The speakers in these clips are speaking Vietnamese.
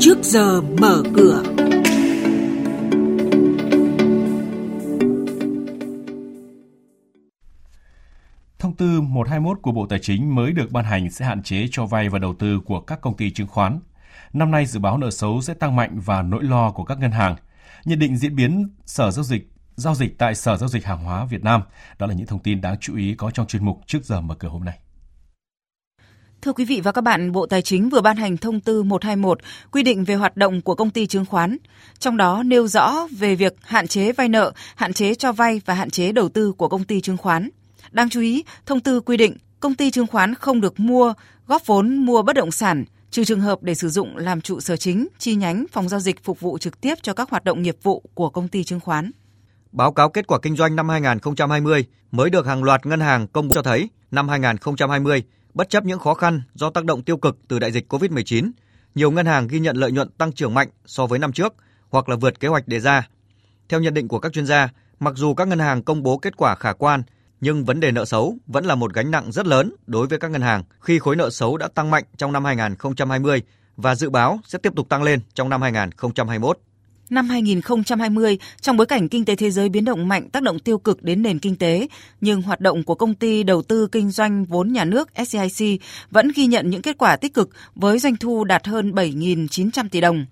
trước giờ mở cửa. Thông tư 121 của Bộ Tài chính mới được ban hành sẽ hạn chế cho vay và đầu tư của các công ty chứng khoán. Năm nay dự báo nợ xấu sẽ tăng mạnh và nỗi lo của các ngân hàng. Nhận định diễn biến Sở Giao dịch giao dịch tại Sở Giao dịch Hàng hóa Việt Nam. Đó là những thông tin đáng chú ý có trong chuyên mục trước giờ mở cửa hôm nay. Thưa quý vị và các bạn, Bộ Tài chính vừa ban hành thông tư 121 quy định về hoạt động của công ty chứng khoán, trong đó nêu rõ về việc hạn chế vay nợ, hạn chế cho vay và hạn chế đầu tư của công ty chứng khoán. Đáng chú ý, thông tư quy định công ty chứng khoán không được mua, góp vốn mua bất động sản, trừ trường hợp để sử dụng làm trụ sở chính, chi nhánh, phòng giao dịch phục vụ trực tiếp cho các hoạt động nghiệp vụ của công ty chứng khoán. Báo cáo kết quả kinh doanh năm 2020 mới được hàng loạt ngân hàng công bố cho thấy năm 2020, bất chấp những khó khăn do tác động tiêu cực từ đại dịch COVID-19, nhiều ngân hàng ghi nhận lợi nhuận tăng trưởng mạnh so với năm trước hoặc là vượt kế hoạch đề ra. Theo nhận định của các chuyên gia, mặc dù các ngân hàng công bố kết quả khả quan, nhưng vấn đề nợ xấu vẫn là một gánh nặng rất lớn đối với các ngân hàng khi khối nợ xấu đã tăng mạnh trong năm 2020 và dự báo sẽ tiếp tục tăng lên trong năm 2021. Năm 2020, trong bối cảnh kinh tế thế giới biến động mạnh tác động tiêu cực đến nền kinh tế, nhưng hoạt động của công ty đầu tư kinh doanh vốn nhà nước SCIC vẫn ghi nhận những kết quả tích cực với doanh thu đạt hơn 7.900 tỷ đồng.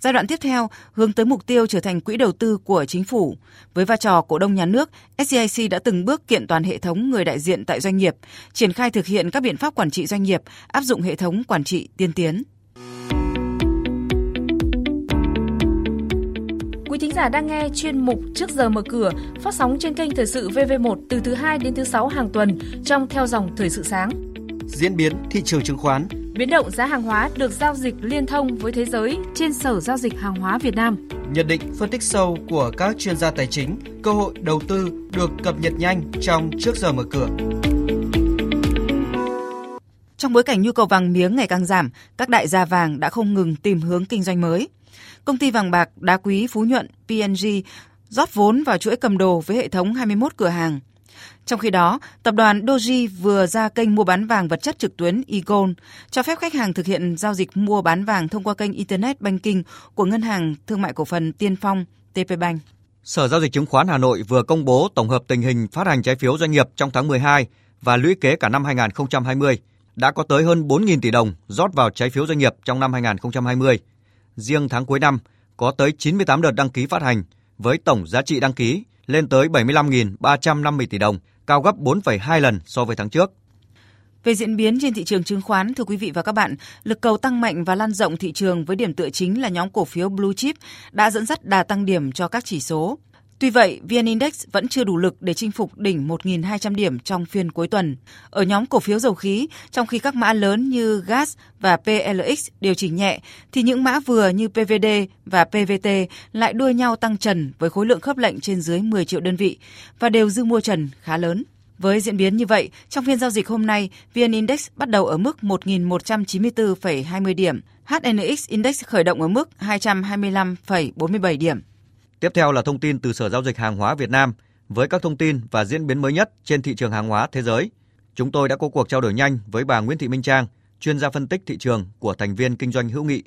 Giai đoạn tiếp theo hướng tới mục tiêu trở thành quỹ đầu tư của chính phủ. Với vai trò cổ đông nhà nước, SCIC đã từng bước kiện toàn hệ thống người đại diện tại doanh nghiệp, triển khai thực hiện các biện pháp quản trị doanh nghiệp, áp dụng hệ thống quản trị tiên tiến. Quý thính giả đang nghe chuyên mục Trước giờ mở cửa phát sóng trên kênh Thời sự VV1 từ thứ 2 đến thứ 6 hàng tuần trong theo dòng Thời sự sáng. Diễn biến thị trường chứng khoán Biến động giá hàng hóa được giao dịch liên thông với thế giới trên Sở Giao dịch Hàng hóa Việt Nam. Nhận định phân tích sâu của các chuyên gia tài chính, cơ hội đầu tư được cập nhật nhanh trong Trước giờ mở cửa. Trong bối cảnh nhu cầu vàng miếng ngày càng giảm, các đại gia vàng đã không ngừng tìm hướng kinh doanh mới. Công ty vàng bạc đá quý Phú Nhuận PNG rót vốn vào chuỗi cầm đồ với hệ thống 21 cửa hàng. Trong khi đó, tập đoàn Doji vừa ra kênh mua bán vàng vật chất trực tuyến eGold, cho phép khách hàng thực hiện giao dịch mua bán vàng thông qua kênh Internet Banking của Ngân hàng Thương mại Cổ phần Tiên Phong TP Bank. Sở Giao dịch Chứng khoán Hà Nội vừa công bố tổng hợp tình hình phát hành trái phiếu doanh nghiệp trong tháng 12 và lũy kế cả năm 2020. Đã có tới hơn 4.000 tỷ đồng rót vào trái phiếu doanh nghiệp trong năm 2020. Riêng tháng cuối năm có tới 98 đợt đăng ký phát hành với tổng giá trị đăng ký lên tới 75.350 tỷ đồng, cao gấp 4,2 lần so với tháng trước. Về diễn biến trên thị trường chứng khoán, thưa quý vị và các bạn, lực cầu tăng mạnh và lan rộng thị trường với điểm tựa chính là nhóm cổ phiếu Blue Chip đã dẫn dắt đà tăng điểm cho các chỉ số. Tuy vậy, VN Index vẫn chưa đủ lực để chinh phục đỉnh 1.200 điểm trong phiên cuối tuần. Ở nhóm cổ phiếu dầu khí, trong khi các mã lớn như GAS và PLX điều chỉnh nhẹ, thì những mã vừa như PVD và PVT lại đua nhau tăng trần với khối lượng khớp lệnh trên dưới 10 triệu đơn vị và đều dư mua trần khá lớn. Với diễn biến như vậy, trong phiên giao dịch hôm nay, VN Index bắt đầu ở mức 1.194,20 điểm, HNX Index khởi động ở mức 225,47 điểm. Tiếp theo là thông tin từ Sở Giao dịch Hàng hóa Việt Nam với các thông tin và diễn biến mới nhất trên thị trường hàng hóa thế giới. Chúng tôi đã có cuộc trao đổi nhanh với bà Nguyễn Thị Minh Trang, chuyên gia phân tích thị trường của thành viên kinh doanh hữu nghị.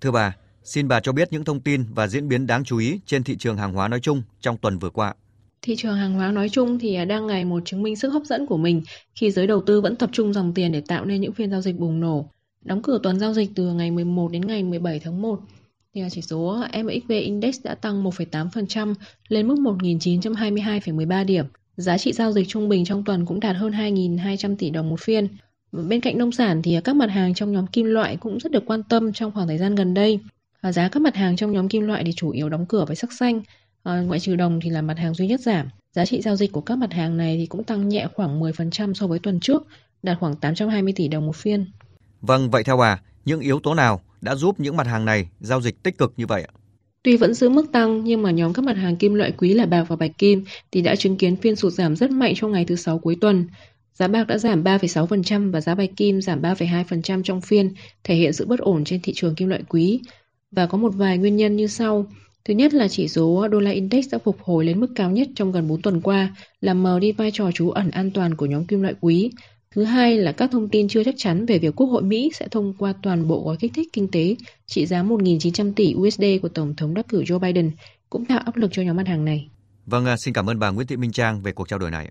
Thưa bà, xin bà cho biết những thông tin và diễn biến đáng chú ý trên thị trường hàng hóa nói chung trong tuần vừa qua. Thị trường hàng hóa nói chung thì đang ngày một chứng minh sức hấp dẫn của mình khi giới đầu tư vẫn tập trung dòng tiền để tạo nên những phiên giao dịch bùng nổ. Đóng cửa tuần giao dịch từ ngày 11 đến ngày 17 tháng 1 chỉ số MXV Index đã tăng 1,8% lên mức 1.922,13 điểm. Giá trị giao dịch trung bình trong tuần cũng đạt hơn 2.200 tỷ đồng một phiên. Bên cạnh nông sản thì các mặt hàng trong nhóm kim loại cũng rất được quan tâm trong khoảng thời gian gần đây. Giá các mặt hàng trong nhóm kim loại thì chủ yếu đóng cửa với sắc xanh, à, ngoại trừ đồng thì là mặt hàng duy nhất giảm. Giá trị giao dịch của các mặt hàng này thì cũng tăng nhẹ khoảng 10% so với tuần trước, đạt khoảng 820 tỷ đồng một phiên. Vâng, vậy theo bà, những yếu tố nào đã giúp những mặt hàng này giao dịch tích cực như vậy ạ? Tuy vẫn giữ mức tăng nhưng mà nhóm các mặt hàng kim loại quý là bạc và bạch kim thì đã chứng kiến phiên sụt giảm rất mạnh trong ngày thứ sáu cuối tuần. Giá bạc đã giảm 3,6% và giá bạch kim giảm 3,2% trong phiên, thể hiện sự bất ổn trên thị trường kim loại quý. Và có một vài nguyên nhân như sau. Thứ nhất là chỉ số đô la index đã phục hồi lên mức cao nhất trong gần 4 tuần qua, làm mờ đi vai trò trú ẩn an toàn của nhóm kim loại quý. Thứ hai là các thông tin chưa chắc chắn về việc Quốc hội Mỹ sẽ thông qua toàn bộ gói kích thích kinh tế trị giá 1.900 tỷ USD của Tổng thống đắc cử Joe Biden cũng tạo áp lực cho nhóm mặt hàng này. Vâng, à, xin cảm ơn bà Nguyễn Thị Minh Trang về cuộc trao đổi này.